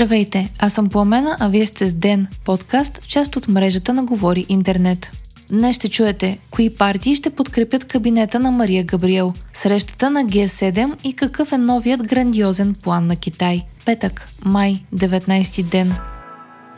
Здравейте, аз съм Пламена, а вие сте с Ден, подкаст, част от мрежата на Говори Интернет. Днес ще чуете кои партии ще подкрепят кабинета на Мария Габриел, срещата на Г7 и какъв е новият грандиозен план на Китай. Петък, май, 19 ден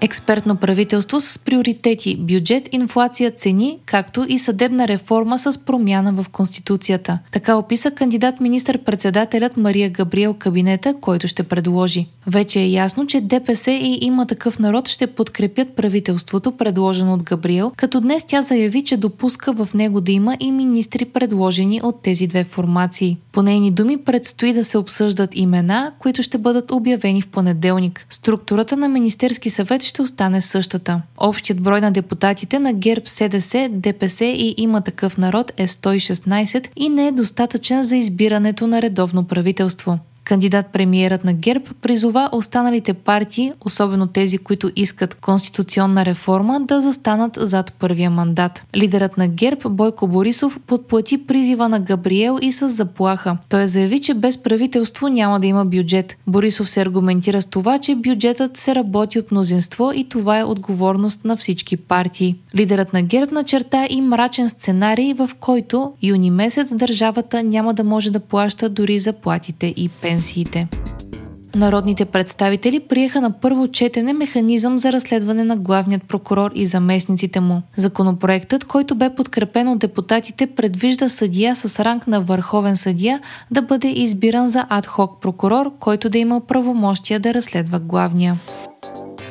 експертно правителство с приоритети бюджет, инфлация, цени, както и съдебна реформа с промяна в Конституцията. Така описа кандидат министър-председателят Мария Габриел кабинета, който ще предложи. Вече е ясно, че ДПС и има такъв народ ще подкрепят правителството, предложено от Габриел, като днес тя заяви, че допуска в него да има и министри предложени от тези две формации. По нейни думи предстои да се обсъждат имена, които ще бъдат обявени в понеделник. Структурата на Министерски съвет ще остане същата. Общият брой на депутатите на ГЕРБ, СДС, ДПС и има такъв народ е 116 и не е достатъчен за избирането на редовно правителство. Кандидат-премиерът на ГЕРБ призова останалите партии, особено тези, които искат конституционна реформа, да застанат зад първия мандат. Лидерът на ГЕРБ Бойко Борисов подплати призива на Габриел и с заплаха. Той заяви, че без правителство няма да има бюджет. Борисов се аргументира с това, че бюджетът се работи от мнозинство и това е отговорност на всички партии. Лидерът на ГЕРБ начерта и мрачен сценарий, в който юни месец държавата няма да може да плаща дори заплатите и пенсии пенсиите. Народните представители приеха на първо четене механизъм за разследване на главният прокурор и заместниците му. Законопроектът, който бе подкрепен от депутатите, предвижда съдия с ранг на върховен съдия да бъде избиран за адхок прокурор, който да има правомощия да разследва главния.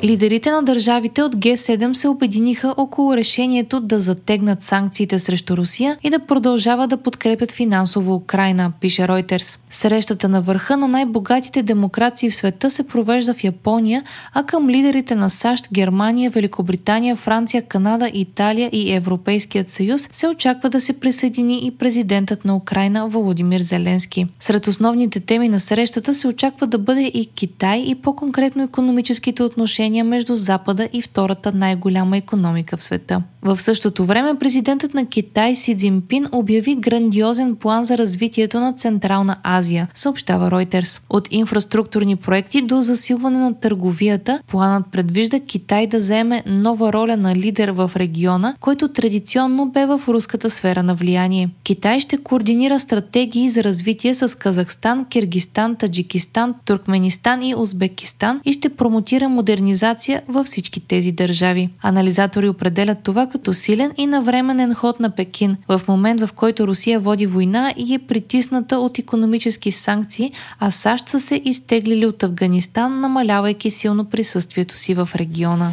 Лидерите на държавите от Г7 се обединиха около решението да затегнат санкциите срещу Русия и да продължават да подкрепят финансово Украина, пише Reuters. Срещата на върха на най-богатите демокрации в света се провежда в Япония, а към лидерите на САЩ, Германия, Великобритания, Франция, Канада, Италия и Европейският съюз се очаква да се присъедини и президентът на Украина Володимир Зеленски. Сред основните теми на срещата се очаква да бъде и Китай и по-конкретно економическите отношения отношения между Запада и втората най-голяма економика в света. В същото време президентът на Китай Си Цзинпин обяви грандиозен план за развитието на Централна Азия, съобщава Reuters. От инфраструктурни проекти до засилване на търговията, планът предвижда Китай да заеме нова роля на лидер в региона, който традиционно бе в руската сфера на влияние. Китай ще координира стратегии за развитие с Казахстан, Киргистан, Таджикистан, Туркменистан и Узбекистан и ще промотира модернизация организация във всички тези държави. Анализатори определят това като силен и навременен ход на Пекин, в момент в който Русия води война и е притисната от економически санкции, а САЩ са се изтеглили от Афганистан, намалявайки силно присъствието си в региона.